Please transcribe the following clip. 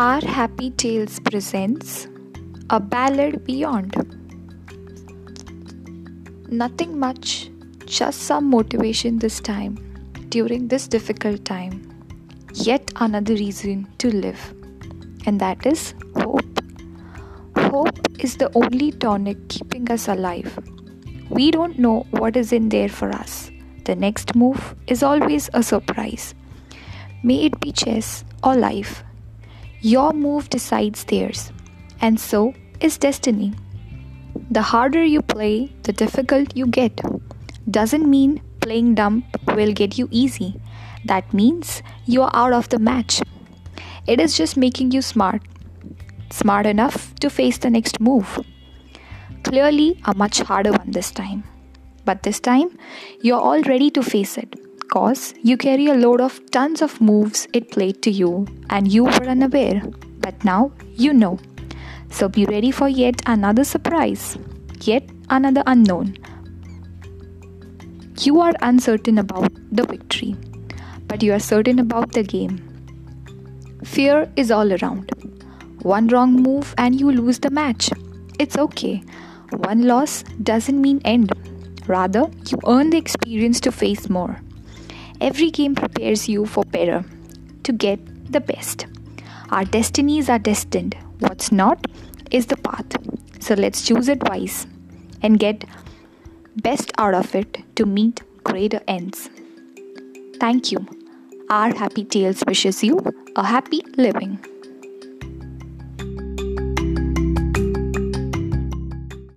Our Happy Tales presents A Ballad Beyond. Nothing much, just some motivation this time during this difficult time. Yet another reason to live, and that is hope. Hope is the only tonic keeping us alive. We don't know what is in there for us. The next move is always a surprise. May it be chess or life your move decides theirs, and so is destiny. The harder you play, the difficult you get. Doesn't mean playing dumb will get you easy. That means you are out of the match. It is just making you smart. Smart enough to face the next move. Clearly, a much harder one this time. But this time, you're all ready to face it cause you carry a load of tons of moves it played to you and you were unaware. But now you know. So be ready for yet another surprise, yet another unknown. You are uncertain about the victory, but you are certain about the game. Fear is all around. One wrong move and you lose the match. It's okay. One loss doesn't mean end. Rather, you earn the experience to face more. Every game prepares you for better, to get the best. Our destinies are destined. What's not is the path. So let's choose it wise and get best out of it to meet greater ends. Thank you. Our Happy Tales wishes you a happy living.